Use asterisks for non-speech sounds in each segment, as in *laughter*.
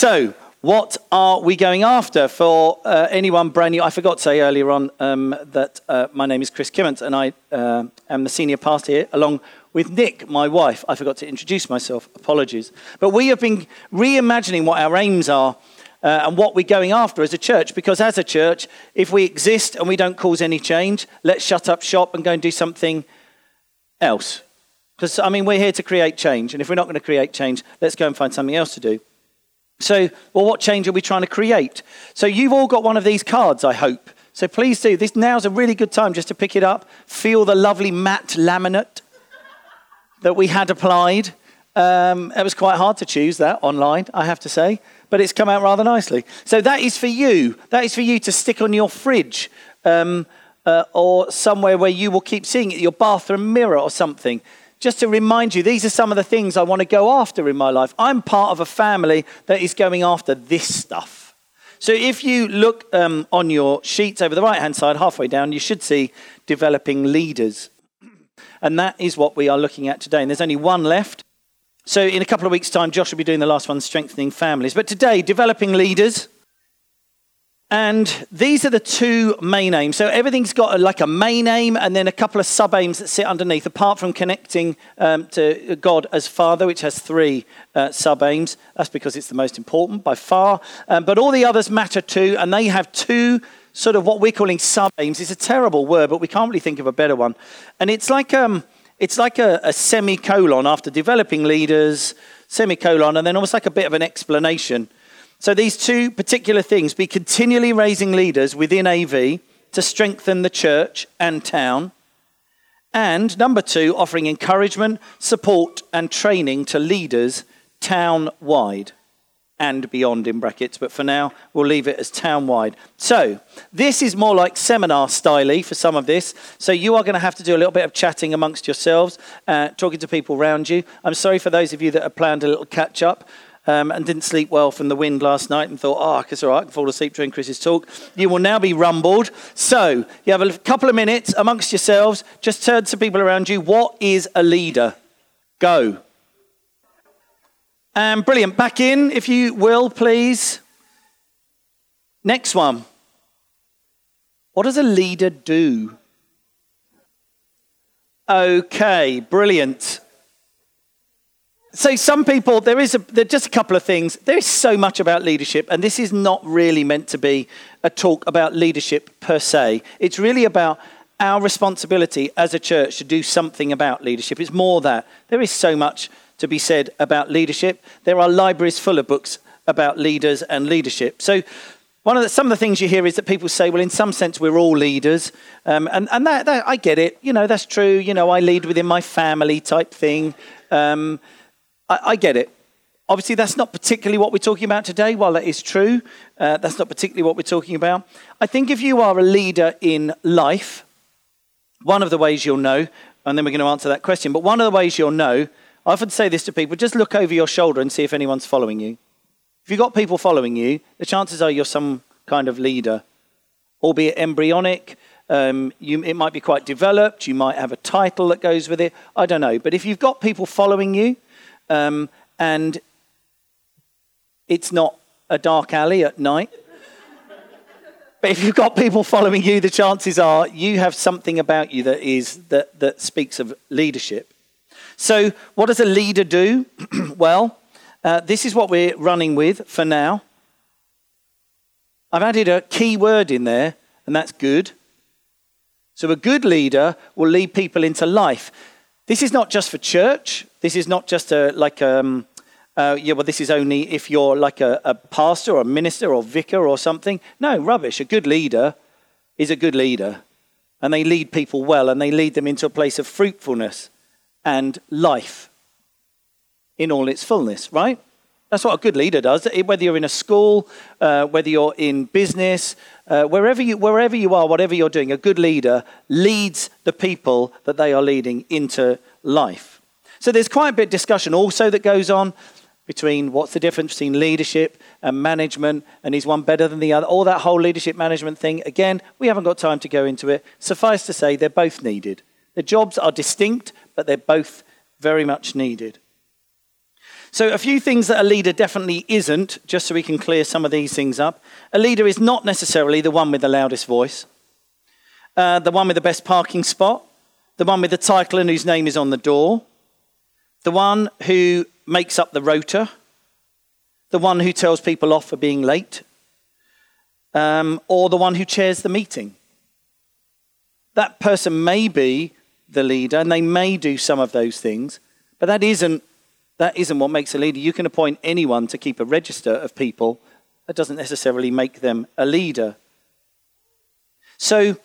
So, what are we going after for uh, anyone brand new? I forgot to say earlier on um, that uh, my name is Chris Kimmons and I uh, am the senior pastor here, along with Nick, my wife. I forgot to introduce myself. Apologies. But we have been reimagining what our aims are uh, and what we're going after as a church. Because as a church, if we exist and we don't cause any change, let's shut up shop and go and do something else. Because, I mean, we're here to create change. And if we're not going to create change, let's go and find something else to do. So, well, what change are we trying to create? So, you've all got one of these cards, I hope. So, please do. This now's a really good time just to pick it up, feel the lovely matte laminate that we had applied. Um, it was quite hard to choose that online, I have to say, but it's come out rather nicely. So, that is for you. That is for you to stick on your fridge um, uh, or somewhere where you will keep seeing it, your bathroom mirror or something just to remind you, these are some of the things I want to go after in my life. I'm part of a family that is going after this stuff. So if you look um, on your sheets over the right hand side, halfway down, you should see developing leaders. *clears throat* And that is what we are looking at today. And there's only one left. So in a couple of weeks' time, Josh will be doing the last one, strengthening families. But today, developing leaders. And these are the two main aims. So everything's got a, like a main aim and then a couple of sub aims that sit underneath, apart from connecting um, to God as Father, which has three uh, sub aims. That's because it's the most important by far. Um, but all the others matter too, and they have two sort of what we're calling sub aims. It's a terrible word, but we can't really think of a better one. And it's like, um, it's like a, a semicolon after developing leaders, semicolon, and then almost like a bit of an explanation so these two particular things be continually raising leaders within AV to strengthen the church and town. And number two, offering encouragement, support, and training to leaders town wide and beyond in brackets, but for now we'll leave it as town wide. So this is more like seminar style for some of this. So you are going to have to do a little bit of chatting amongst yourselves, uh, talking to people around you. I'm sorry for those of you that have planned a little catch up um, and didn't sleep well from the wind last night and thought, oh, it's all right, I can fall asleep during Chris's talk, you will now be rumbled. So you have a couple of minutes amongst yourselves. Just turn to people around you. What is a leader? Go. And um, brilliant. Back in, if you will, please. Next one. What does a leader do? Okay, brilliant. So, some people, there is a, there just a couple of things. There is so much about leadership, and this is not really meant to be a talk about leadership per se. It's really about our responsibility as a church to do something about leadership. It's more that. There is so much to be said about leadership. There are libraries full of books about leaders and leadership. So, one of the, some of the things you hear is that people say, well, in some sense, we're all leaders. Um, and and that, that, I get it. You know, that's true. You know, I lead within my family type thing. Um, I, I get it. Obviously, that's not particularly what we're talking about today. While that is true, uh, that's not particularly what we're talking about. I think if you are a leader in life, one of the ways you'll know, and then we're going to answer that question, but one of the ways you'll know, I often say this to people just look over your shoulder and see if anyone's following you. If you've got people following you, the chances are you're some kind of leader, albeit embryonic. Um, you, it might be quite developed. You might have a title that goes with it. I don't know. But if you've got people following you, um, and it's not a dark alley at night. but if you've got people following you, the chances are you have something about you that is that, that speaks of leadership. So, what does a leader do? *clears throat* well, uh, this is what we're running with for now. I've added a key word in there, and that's good. So, a good leader will lead people into life. This is not just for church. This is not just a, like, um, uh, yeah, well, this is only if you're like a, a pastor or a minister or vicar or something. No, rubbish. A good leader is a good leader. And they lead people well and they lead them into a place of fruitfulness and life in all its fullness, right? That's what a good leader does. Whether you're in a school, uh, whether you're in business, uh, wherever, you, wherever you are, whatever you're doing, a good leader leads the people that they are leading into life. So there's quite a bit of discussion also that goes on between what's the difference between leadership and management, and is one better than the other? All that whole leadership management thing. Again, we haven't got time to go into it. Suffice to say, they're both needed. The jobs are distinct, but they're both very much needed. So, a few things that a leader definitely isn't, just so we can clear some of these things up. A leader is not necessarily the one with the loudest voice, uh, the one with the best parking spot, the one with the title and whose name is on the door, the one who makes up the rota, the one who tells people off for being late, um, or the one who chairs the meeting. That person may be the leader and they may do some of those things, but that isn't, that isn't what makes a leader. You can appoint anyone to keep a register of people, that doesn't necessarily make them a leader. So,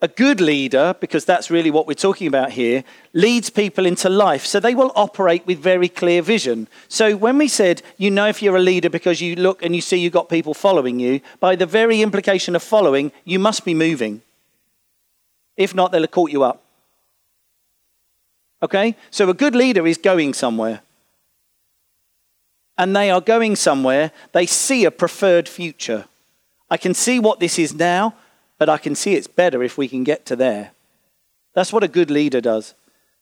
a good leader, because that's really what we're talking about here, leads people into life. So they will operate with very clear vision. So when we said, you know, if you're a leader because you look and you see you've got people following you, by the very implication of following, you must be moving. If not, they'll have caught you up. Okay? So a good leader is going somewhere. And they are going somewhere. They see a preferred future. I can see what this is now but I can see it's better if we can get to there. That's what a good leader does.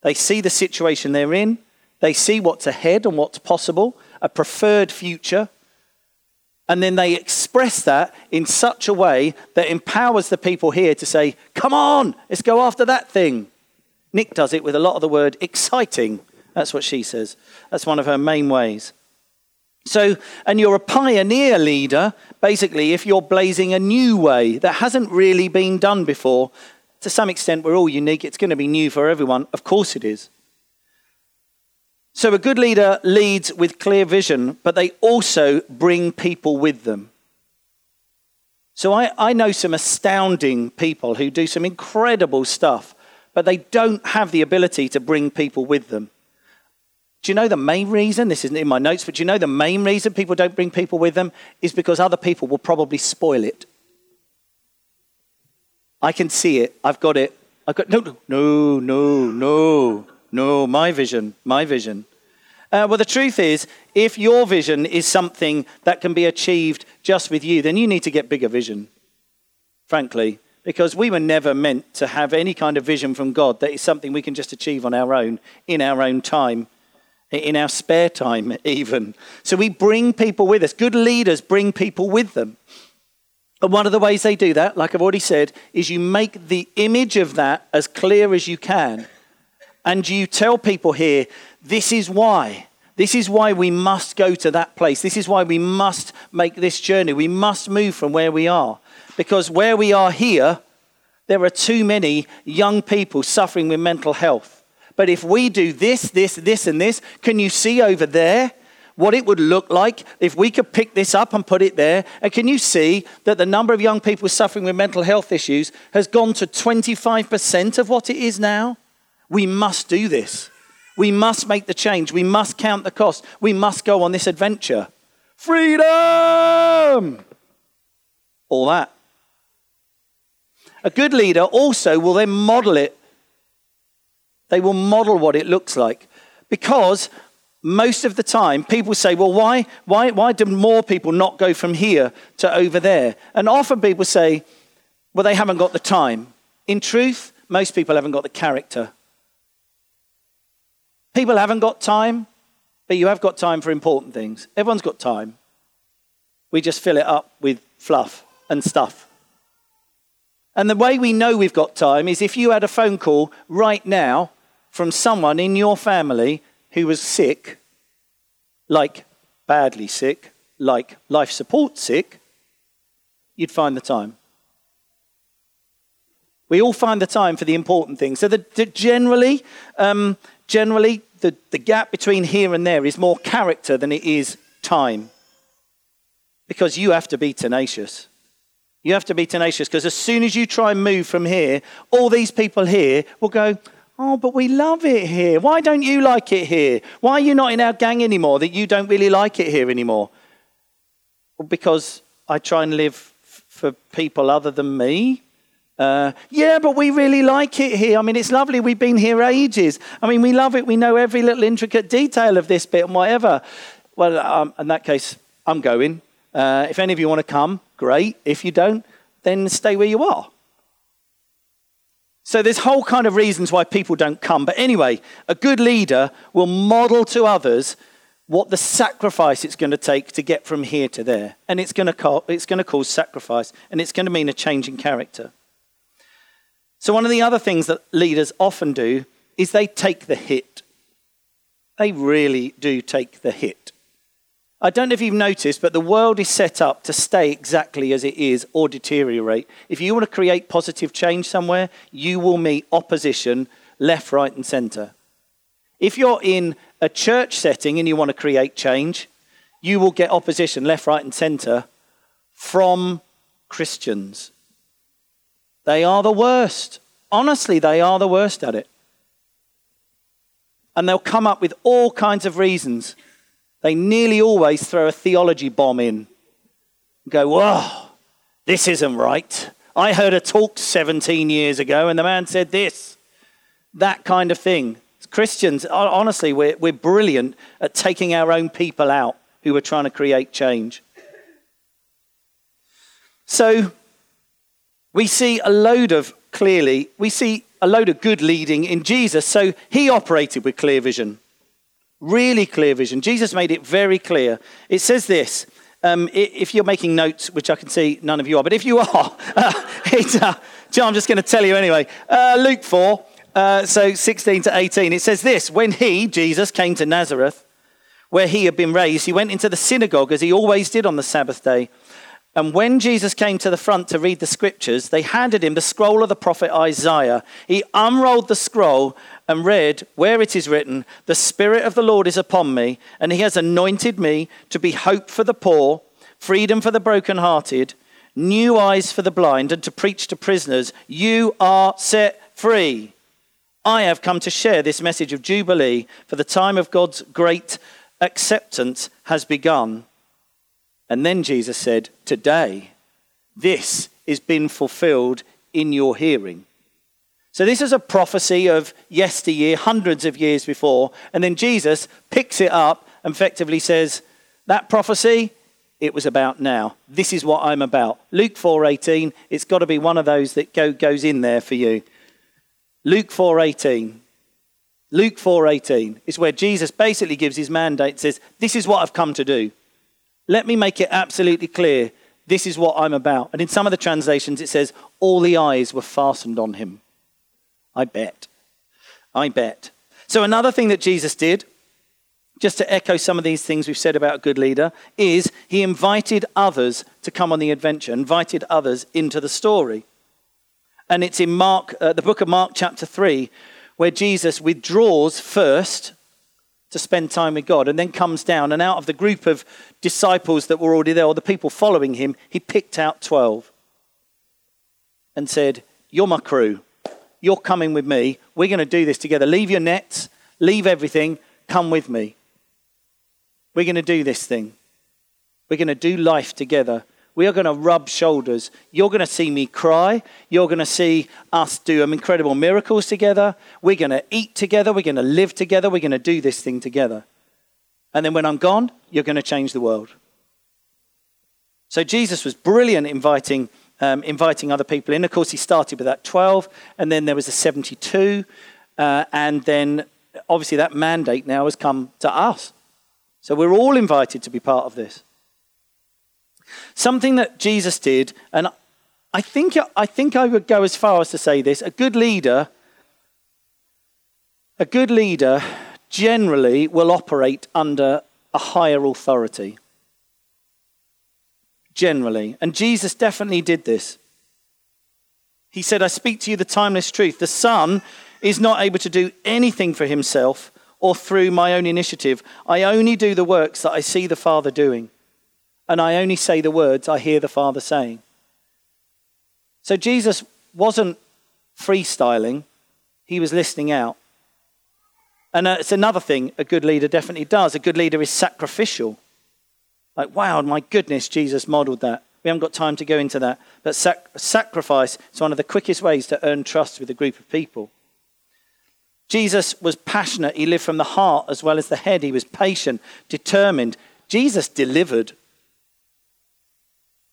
They see the situation they're in, they see what's ahead and what's possible, a preferred future, and then they express that in such a way that empowers the people here to say, Come on, let's go after that thing. Nick does it with a lot of the word exciting. That's what she says. That's one of her main ways. So, and you're a pioneer leader, basically, if you're blazing a new way that hasn't really been done before. To some extent, we're all unique. It's going to be new for everyone. Of course, it is. So, a good leader leads with clear vision, but they also bring people with them. So, I, I know some astounding people who do some incredible stuff, but they don't have the ability to bring people with them. Do you know the main reason? This isn't in my notes, but do you know the main reason people don't bring people with them is because other people will probably spoil it. I can see it. I've got it. I've got no, no, no, no, no. My vision, my vision. Uh, well, the truth is, if your vision is something that can be achieved just with you, then you need to get bigger vision. Frankly, because we were never meant to have any kind of vision from God that is something we can just achieve on our own in our own time in our spare time, *laughs* even. So we bring people with us. Good leaders bring people with them. And one of the ways they do that, like I've already said, is you make the image of that as clear as you can. And you tell people here, this is why. This is why we must go to that place. This is why we must make this journey. We must move from where we are. Because where we are here, there are too many young people suffering with mental health. But if we do this, this, this, and this, can you see over there what it would look like if we could pick this up and put it there? And can you see that the number of young people suffering with mental health issues has gone to 25% of what it is now? We must do this. We must make the change. We must count the cost. We must go on this adventure. Freedom! All that. A good leader also will then model it they will model what it looks like. Because most of the time, people say, well, why, why, why do more people not go from here to over there? And often people say, well, they haven't got the time. In truth, most people haven't got the character. People haven't got time, but you have got time for important things. Everyone's got time. We just fill it up with fluff and stuff. And the way we know we've got time is if you had a phone call right now from someone in your family who was sick, like badly sick, like life support sick, you'd find the time. We all find the time for the important things. So, the, the generally, um, generally, the, the gap between here and there is more character than it is time. Because you have to be tenacious. You have to be tenacious because as soon as you try and move from here, all these people here will go, Oh, but we love it here. Why don't you like it here? Why are you not in our gang anymore that you don't really like it here anymore? Well, because I try and live f- for people other than me. Uh, yeah, but we really like it here. I mean, it's lovely. We've been here ages. I mean, we love it. We know every little intricate detail of this bit and whatever. Well, um, in that case, I'm going. Uh, if any of you want to come, great. If you don't, then stay where you are. So there's whole kind of reasons why people don't come. But anyway, a good leader will model to others what the sacrifice it's going to take to get from here to there. And it's going to, it's going to cause sacrifice, and it's going to mean a change in character. So, one of the other things that leaders often do is they take the hit. They really do take the hit. I don't know if you've noticed, but the world is set up to stay exactly as it is or deteriorate. If you want to create positive change somewhere, you will meet opposition left, right, and centre. If you're in a church setting and you want to create change, you will get opposition left, right, and centre from Christians. They are the worst. Honestly, they are the worst at it. And they'll come up with all kinds of reasons they nearly always throw a theology bomb in. Go, whoa, this isn't right. I heard a talk 17 years ago and the man said this. That kind of thing. Christians, honestly, we're, we're brilliant at taking our own people out who are trying to create change. So we see a load of, clearly, we see a load of good leading in Jesus. So he operated with clear vision. Really clear vision. Jesus made it very clear. It says this um, if you're making notes, which I can see none of you are, but if you are, *laughs* uh, uh, I'm just going to tell you anyway. Uh, Luke 4, uh, so 16 to 18, it says this When he, Jesus, came to Nazareth, where he had been raised, he went into the synagogue as he always did on the Sabbath day. And when Jesus came to the front to read the scriptures, they handed him the scroll of the prophet Isaiah. He unrolled the scroll and read where it is written, The Spirit of the Lord is upon me, and he has anointed me to be hope for the poor, freedom for the brokenhearted, new eyes for the blind, and to preach to prisoners, You are set free. I have come to share this message of Jubilee, for the time of God's great acceptance has begun. And then Jesus said, Today, this is been fulfilled in your hearing. So, this is a prophecy of yesteryear, hundreds of years before. And then Jesus picks it up and effectively says, That prophecy, it was about now. This is what I'm about. Luke 4:18, it's got to be one of those that go, goes in there for you. Luke 4:18. Luke 4:18 is where Jesus basically gives his mandate says, "This is what I've come to do. Let me make it absolutely clear this is what I'm about. And in some of the translations, it says, all the eyes were fastened on him. I bet. I bet. So, another thing that Jesus did, just to echo some of these things we've said about a good leader, is he invited others to come on the adventure, invited others into the story. And it's in Mark, uh, the book of Mark, chapter 3, where Jesus withdraws first to spend time with God and then comes down. And out of the group of disciples that were already there, or the people following him, he picked out 12 and said, You're my crew. You're coming with me. We're going to do this together. Leave your nets, leave everything, come with me. We're going to do this thing. We're going to do life together. We are going to rub shoulders. You're going to see me cry. You're going to see us do incredible miracles together. We're going to eat together. We're going to live together. We're going to do this thing together. And then when I'm gone, you're going to change the world. So Jesus was brilliant inviting, um, inviting other people in. Of course, he started with that 12, and then there was the 72. Uh, and then obviously that mandate now has come to us. So we're all invited to be part of this. Something that Jesus did, and I think, I think I would go as far as to say this a good leader, a good leader generally will operate under a higher authority. Generally. And Jesus definitely did this. He said, I speak to you the timeless truth. The Son is not able to do anything for himself or through my own initiative. I only do the works that I see the Father doing and I only say the words I hear the Father saying. So Jesus wasn't freestyling, he was listening out. And uh, it's another thing a good leader definitely does. A good leader is sacrificial. Like, wow, my goodness, Jesus modeled that. We haven't got time to go into that. But sac- sacrifice is one of the quickest ways to earn trust with a group of people. Jesus was passionate. He lived from the heart as well as the head. He was patient, determined. Jesus delivered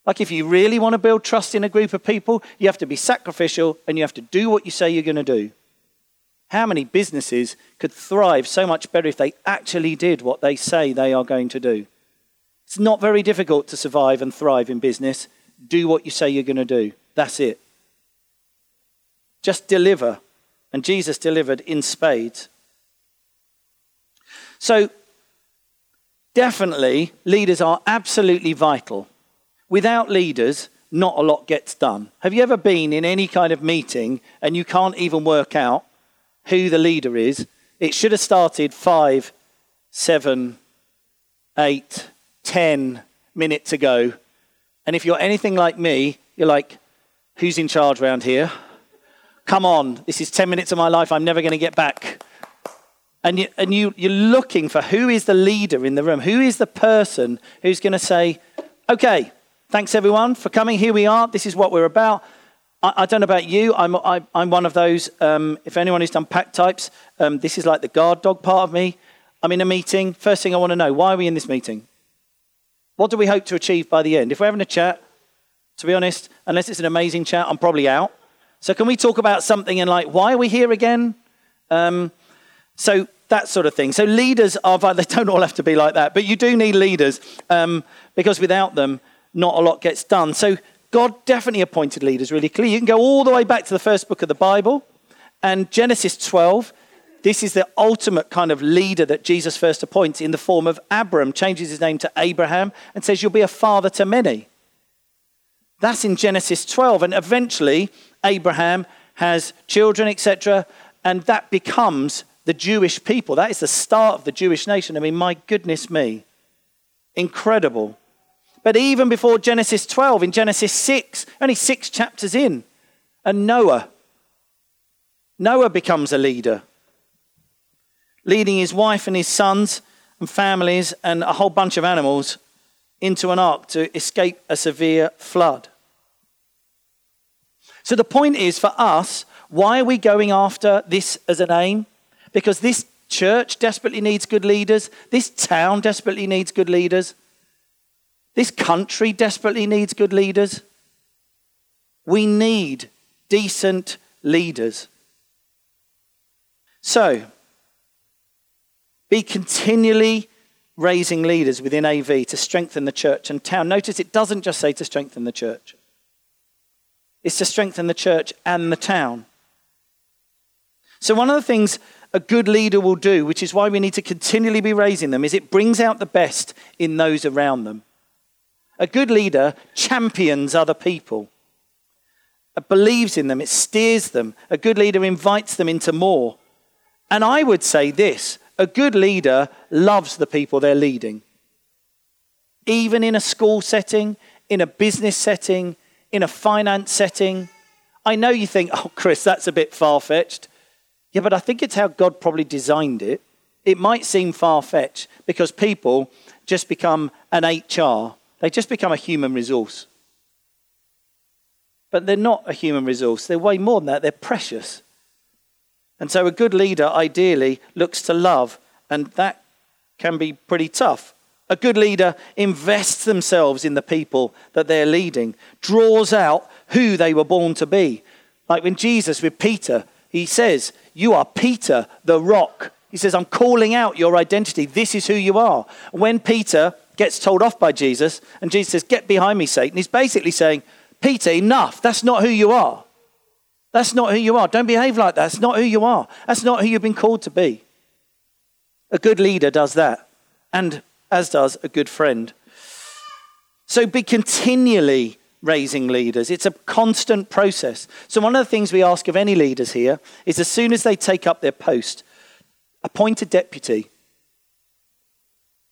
like, if you really want to build trust in a group of people, you have to be sacrificial and you have to do what you say you're going to do. How many businesses could thrive so much better if they actually did what they say they are going to do? It's not very difficult to survive and thrive in business. Do what you say you're going to do. That's it. Just deliver. And Jesus delivered in spades. So, definitely, leaders are absolutely vital. Without leaders, not a lot gets done. Have you ever been in any kind of meeting and you can't even work out who the leader is? It should have started five, seven, eight, ten minutes ago. And if you're anything like me, you're like, who's in charge around here? Come on, this is 10 minutes of my life I'm never going to get back. And, you, and you, you're looking for who is the leader in the room? Who is the person who's going to say, okay, Thanks, everyone, for coming. Here we are. This is what we're about. I, I don't know about you. I'm, I, am one of those, um, if anyone who's done pack types, um, this is like the guard dog part of me. I'm in a meeting. First thing I want to know why are we in this meeting? What do we hope to achieve by the end? If we're having a chat, to be honest, unless it's an amazing chat, I'm probably out. So, can we talk about something and like, why are we here again? Um, so, that sort of thing. So, leaders are, *laughs* they don't all have to be like that, but you do need leaders um, because without them, not a lot gets done. So God definitely appointed leaders really clearly. You can go all the way back to the first book of the Bible and Genesis 12. This is the ultimate kind of leader that Jesus first appoints in the form of Abram, changes his name to Abraham and says, You'll be a father to many. That's in Genesis 12. And eventually, Abraham has children, etc. And that becomes the Jewish people. That is the start of the Jewish nation. I mean, my goodness me. Incredible. But even before Genesis 12, in Genesis 6, only six chapters in, and Noah. Noah becomes a leader, leading his wife and his sons and families and a whole bunch of animals into an ark to escape a severe flood. So the point is for us, why are we going after this as an aim? Because this church desperately needs good leaders, this town desperately needs good leaders. This country desperately needs good leaders. We need decent leaders. So, be continually raising leaders within AV to strengthen the church and town. Notice it doesn't just say to strengthen the church, it's to strengthen the church and the town. So, one of the things a good leader will do, which is why we need to continually be raising them, is it brings out the best in those around them. A good leader champions other people, it believes in them, it steers them. A good leader invites them into more. And I would say this a good leader loves the people they're leading. Even in a school setting, in a business setting, in a finance setting. I know you think, oh, Chris, that's a bit far fetched. Yeah, but I think it's how God probably designed it. It might seem far fetched because people just become an HR they just become a human resource. But they're not a human resource. They're way more than that. They're precious. And so a good leader ideally looks to love, and that can be pretty tough. A good leader invests themselves in the people that they're leading, draws out who they were born to be. Like when Jesus with Peter, he says, You are Peter, the rock. He says, I'm calling out your identity. This is who you are. When Peter gets told off by Jesus, and Jesus says, Get behind me, Satan. He's basically saying, Peter, enough. That's not who you are. That's not who you are. Don't behave like that. That's not who you are. That's not who you've been called to be. A good leader does that, and as does a good friend. So be continually raising leaders. It's a constant process. So, one of the things we ask of any leaders here is as soon as they take up their post, appoint a deputy.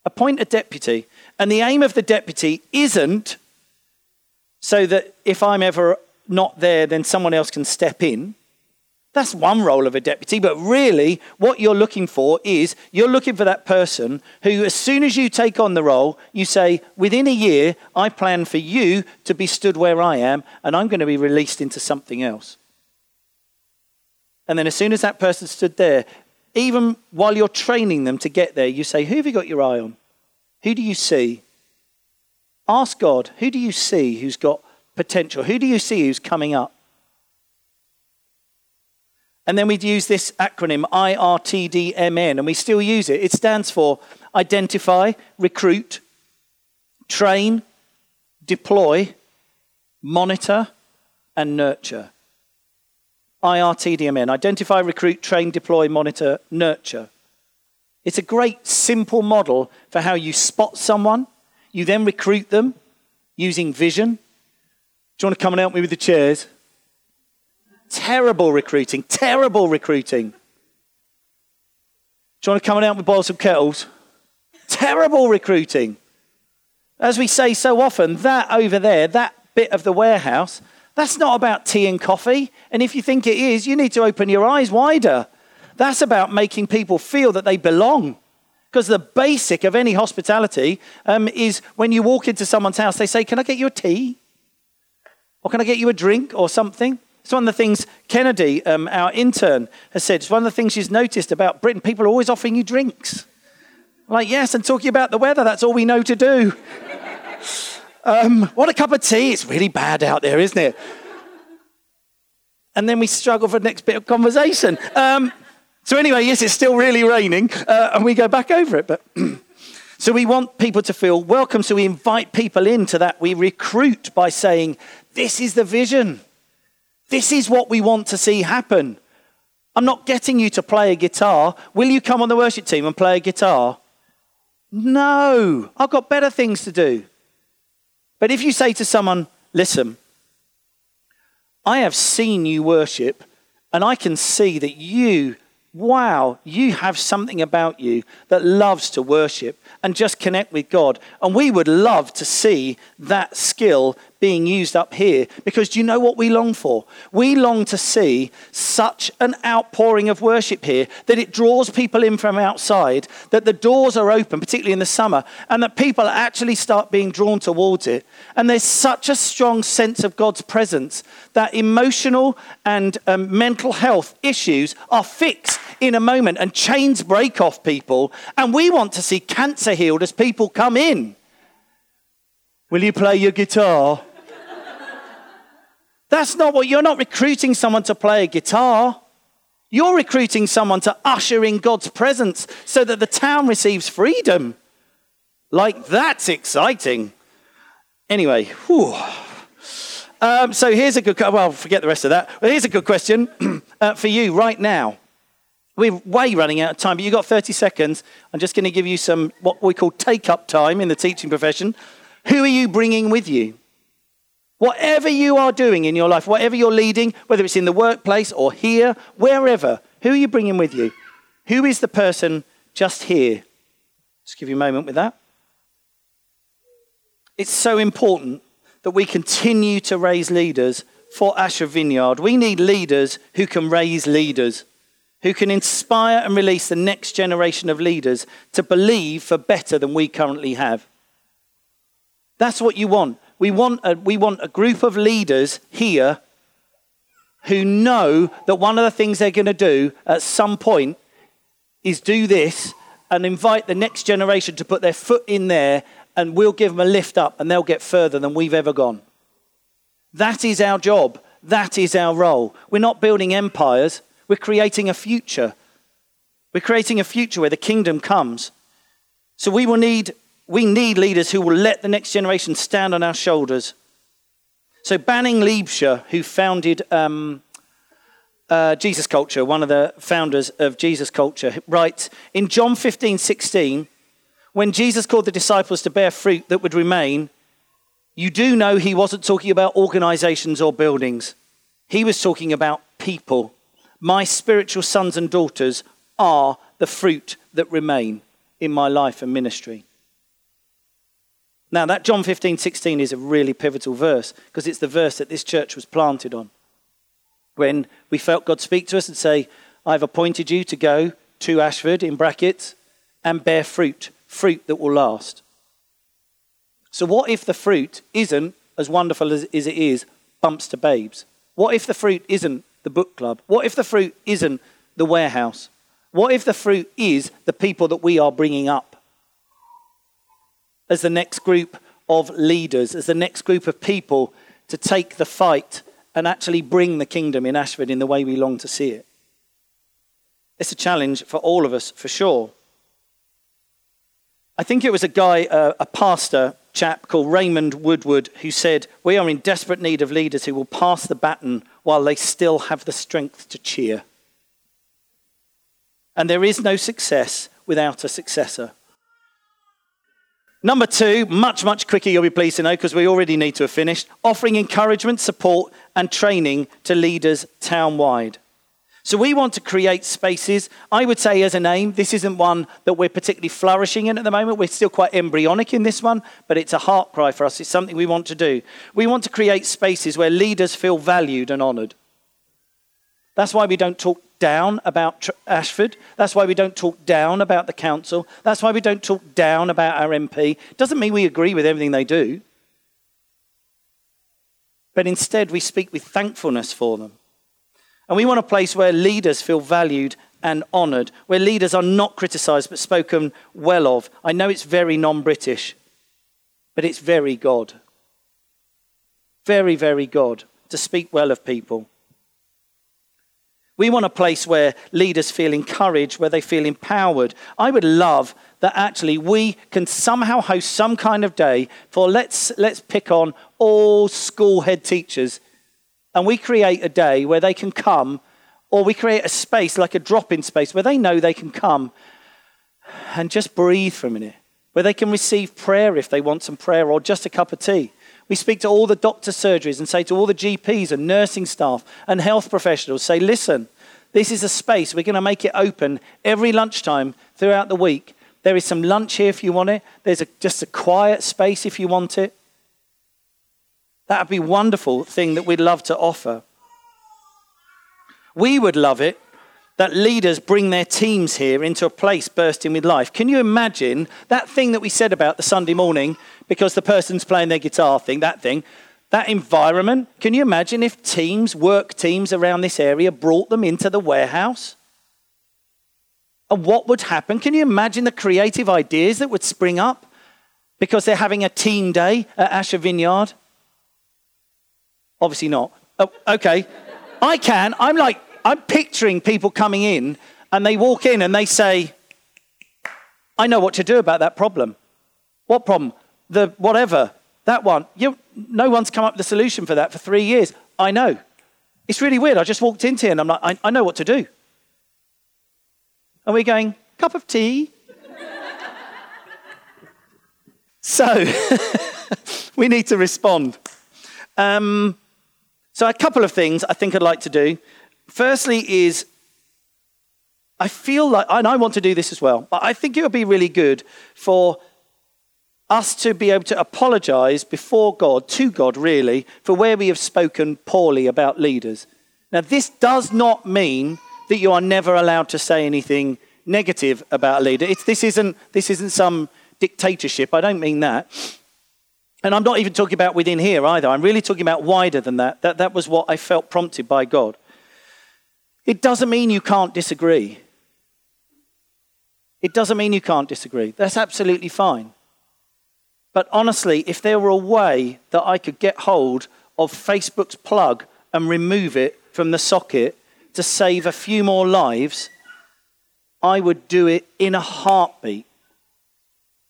Appoint a deputy. And the aim of the deputy isn't so that if I'm ever not there, then someone else can step in. That's one role of a deputy, but really, what you're looking for is you're looking for that person who, as soon as you take on the role, you say, Within a year, I plan for you to be stood where I am, and I'm going to be released into something else. And then, as soon as that person stood there, even while you're training them to get there, you say, Who have you got your eye on? Who do you see? Ask God, who do you see who's got potential? Who do you see who's coming up? And then we'd use this acronym IRTDMN, and we still use it. It stands for identify, recruit, train, deploy, monitor, and nurture. IRTDMN identify, recruit, train, deploy, monitor, nurture. It's a great, simple model for how you spot someone. You then recruit them using vision. Do you want to come and help me with the chairs? Terrible recruiting, terrible recruiting. Do you want to come and help me boil some kettles? Terrible recruiting. As we say so often, that over there, that bit of the warehouse, that's not about tea and coffee. And if you think it is, you need to open your eyes wider. That's about making people feel that they belong. Because the basic of any hospitality um, is when you walk into someone's house, they say, Can I get you a tea? Or can I get you a drink or something? It's one of the things Kennedy, um, our intern, has said. It's one of the things she's noticed about Britain. People are always offering you drinks. Like, yes, and talking about the weather, that's all we know to do. *laughs* um, what a cup of tea. It's really bad out there, isn't it? And then we struggle for the next bit of conversation. Um, so, anyway, yes, it's still really raining, uh, and we go back over it. But *clears throat* so we want people to feel welcome. So we invite people into that. We recruit by saying, This is the vision. This is what we want to see happen. I'm not getting you to play a guitar. Will you come on the worship team and play a guitar? No, I've got better things to do. But if you say to someone, listen, I have seen you worship, and I can see that you, wow, you have something about you that loves to worship and just connect with God. And we would love to see that skill being used up here because do you know what we long for? We long to see such an outpouring of worship here that it draws people in from outside, that the doors are open, particularly in the summer, and that people actually start being drawn towards it. And there's such a strong sense of God's presence that emotional and um, mental health issues are fixed in a moment and chains break off people. And we want to see cancer healed as people come in. Will you play your guitar? That's not what you're not recruiting someone to play a guitar. You're recruiting someone to usher in God's presence so that the town receives freedom. Like, that's exciting. Anyway. Um, so here's a good, well, forget the rest of that. Well, here's a good question *clears throat* uh, for you right now. We're way running out of time, but you've got 30 seconds. I'm just going to give you some what we call take up time in the teaching profession. Who are you bringing with you? Whatever you are doing in your life, whatever you're leading, whether it's in the workplace or here, wherever, who are you bringing with you? Who is the person just here? Just give you a moment with that. It's so important that we continue to raise leaders for Ashford Vineyard. We need leaders who can raise leaders who can inspire and release the next generation of leaders to believe for better than we currently have. That's what you want. We want a, we want a group of leaders here who know that one of the things they're going to do at some point is do this and invite the next generation to put their foot in there and we'll give them a lift up and they'll get further than we've ever gone. That is our job. That is our role. We're not building empires. We're creating a future. We're creating a future where the kingdom comes. So we will need we need leaders who will let the next generation stand on our shoulders. So Banning Liebscher, who founded um, uh, Jesus Culture, one of the founders of Jesus Culture, writes in John 15, 16, when Jesus called the disciples to bear fruit that would remain, you do know he wasn't talking about organizations or buildings. He was talking about people. My spiritual sons and daughters are the fruit that remain in my life and ministry. Now, that John 15, 16 is a really pivotal verse because it's the verse that this church was planted on. When we felt God speak to us and say, I've appointed you to go to Ashford, in brackets, and bear fruit, fruit that will last. So, what if the fruit isn't as wonderful as, as it is, bumps to babes? What if the fruit isn't the book club? What if the fruit isn't the warehouse? What if the fruit is the people that we are bringing up? As the next group of leaders, as the next group of people to take the fight and actually bring the kingdom in Ashford in the way we long to see it. It's a challenge for all of us, for sure. I think it was a guy, uh, a pastor chap called Raymond Woodward, who said, We are in desperate need of leaders who will pass the baton while they still have the strength to cheer. And there is no success without a successor. Number two, much, much quicker, you'll be pleased to know, because we already need to have finished, offering encouragement, support, and training to leaders town-wide. So we want to create spaces. I would say, as a name, this isn't one that we're particularly flourishing in at the moment. We're still quite embryonic in this one, but it's a heart cry for us. It's something we want to do. We want to create spaces where leaders feel valued and honoured. That's why we don't talk down about Ashford. That's why we don't talk down about the council. That's why we don't talk down about our MP. Doesn't mean we agree with everything they do. But instead, we speak with thankfulness for them. And we want a place where leaders feel valued and honoured, where leaders are not criticised but spoken well of. I know it's very non British, but it's very God. Very, very God to speak well of people. We want a place where leaders feel encouraged, where they feel empowered. I would love that actually we can somehow host some kind of day for let's, let's pick on all school head teachers and we create a day where they can come, or we create a space like a drop in space where they know they can come and just breathe for a minute, where they can receive prayer if they want some prayer or just a cup of tea. We speak to all the doctor surgeries and say to all the GPs and nursing staff and health professionals, say, listen, this is a space. We're going to make it open every lunchtime throughout the week. There is some lunch here if you want it. There's a, just a quiet space if you want it. That would be a wonderful thing that we'd love to offer. We would love it that leaders bring their teams here into a place bursting with life. Can you imagine that thing that we said about the Sunday morning because the person's playing their guitar thing, that thing, that environment? Can you imagine if teams, work teams around this area brought them into the warehouse? And what would happen? Can you imagine the creative ideas that would spring up because they're having a team day at Ashford Vineyard? Obviously not. Oh, okay. I can. I'm like, I'm picturing people coming in and they walk in and they say, I know what to do about that problem. What problem? The whatever, that one. You, no one's come up with a solution for that for three years. I know. It's really weird. I just walked into here and I'm like, I, I know what to do. And we're going, cup of tea? *laughs* so, *laughs* we need to respond. Um, so, a couple of things I think I'd like to do. Firstly, is I feel like, and I want to do this as well, but I think it would be really good for us to be able to apologize before God, to God really, for where we have spoken poorly about leaders. Now, this does not mean that you are never allowed to say anything negative about a leader. It's, this, isn't, this isn't some dictatorship. I don't mean that. And I'm not even talking about within here either. I'm really talking about wider than that. That, that was what I felt prompted by God. It doesn't mean you can't disagree. It doesn't mean you can't disagree. That's absolutely fine. But honestly, if there were a way that I could get hold of Facebook's plug and remove it from the socket to save a few more lives, I would do it in a heartbeat.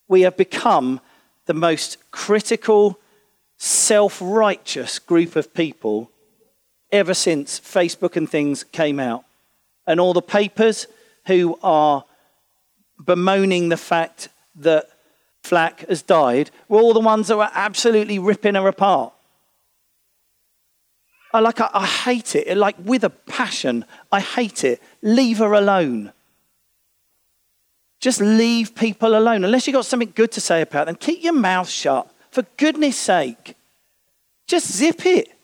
We have become the most critical, self righteous group of people ever since Facebook and things came out. And all the papers who are bemoaning the fact that Flack has died were all the ones that were absolutely ripping her apart. I like I, I hate it. Like with a passion. I hate it. Leave her alone. Just leave people alone. Unless you've got something good to say about them, keep your mouth shut. For goodness sake. Just zip it.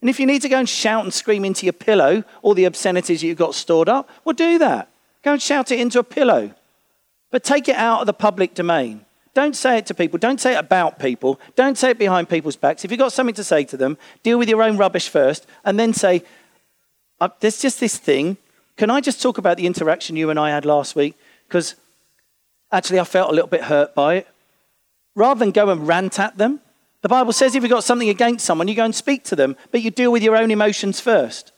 And if you need to go and shout and scream into your pillow all the obscenities you've got stored up, well, do that. Go and shout it into a pillow. But take it out of the public domain. Don't say it to people. Don't say it about people. Don't say it behind people's backs. If you've got something to say to them, deal with your own rubbish first and then say, uh, There's just this thing. Can I just talk about the interaction you and I had last week? Because Actually, I felt a little bit hurt by it. Rather than go and rant at them, the Bible says if you've got something against someone, you go and speak to them, but you deal with your own emotions first.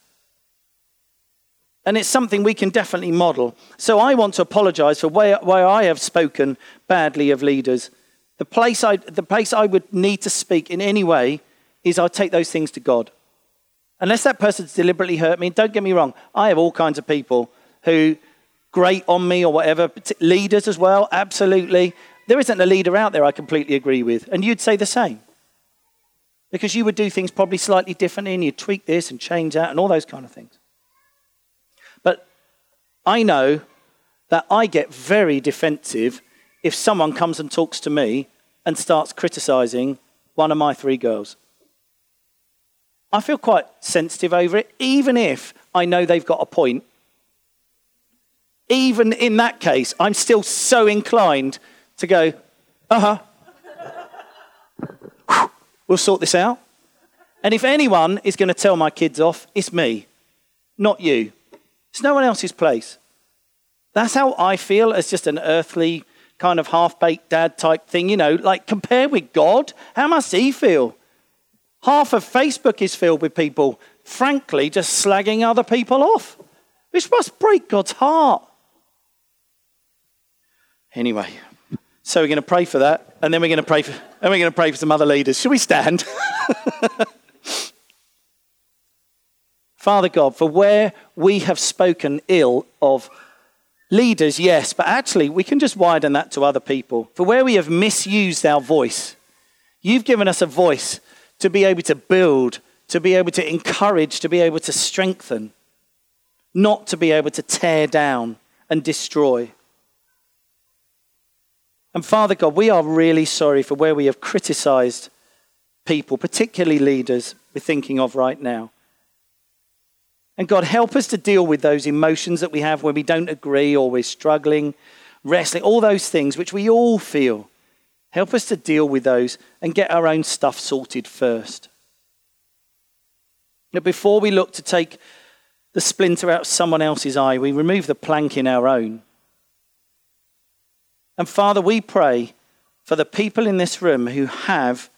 And it's something we can definitely model. So I want to apologize for where, where I have spoken badly of leaders. The place, I, the place I would need to speak in any way is I take those things to God. Unless that person's deliberately hurt me, don't get me wrong, I have all kinds of people who grate on me or whatever, leaders as well, absolutely. There isn't a leader out there I completely agree with, and you'd say the same. Because you would do things probably slightly differently and you'd tweak this and change that and all those kind of things. But I know that I get very defensive if someone comes and talks to me and starts criticizing one of my three girls. I feel quite sensitive over it, even if I know they've got a point. Even in that case, I'm still so inclined to go, uh huh. We'll sort this out. And if anyone is going to tell my kids off, it's me, not you. It's no one else's place. That's how I feel as just an earthly, kind of half baked dad type thing, you know, like compare with God. How must he feel? Half of Facebook is filled with people, frankly, just slagging other people off, which must break God's heart. Anyway, so we're going to pray for that, and then we're going to pray for, and we're going to pray for some other leaders. Should we stand? *laughs* Father God, for where we have spoken ill of leaders, yes, but actually we can just widen that to other people. For where we have misused our voice, you've given us a voice to be able to build, to be able to encourage, to be able to strengthen, not to be able to tear down and destroy. And Father God, we are really sorry for where we have criticized people, particularly leaders we're thinking of right now. And God, help us to deal with those emotions that we have when we don't agree or we're struggling, wrestling, all those things which we all feel. Help us to deal with those and get our own stuff sorted first. Now, before we look to take the splinter out of someone else's eye, we remove the plank in our own. And Father, we pray for the people in this room who have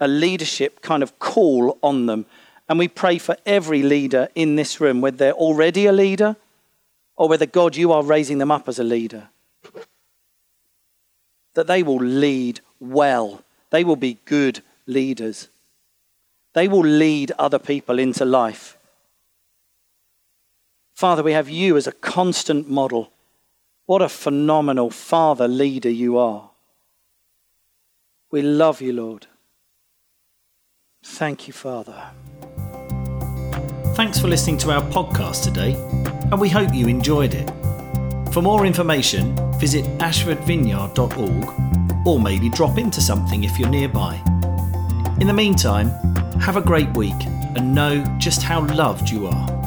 a leadership kind of call on them. And we pray for every leader in this room, whether they're already a leader or whether, God, you are raising them up as a leader that they will lead well. They will be good leaders. They will lead other people into life. Father, we have you as a constant model. What a phenomenal father leader you are. We love you, Lord. Thank you, Father. Thanks for listening to our podcast today, and we hope you enjoyed it. For more information, visit ashfordvineyard.org or maybe drop into something if you're nearby. In the meantime, have a great week and know just how loved you are.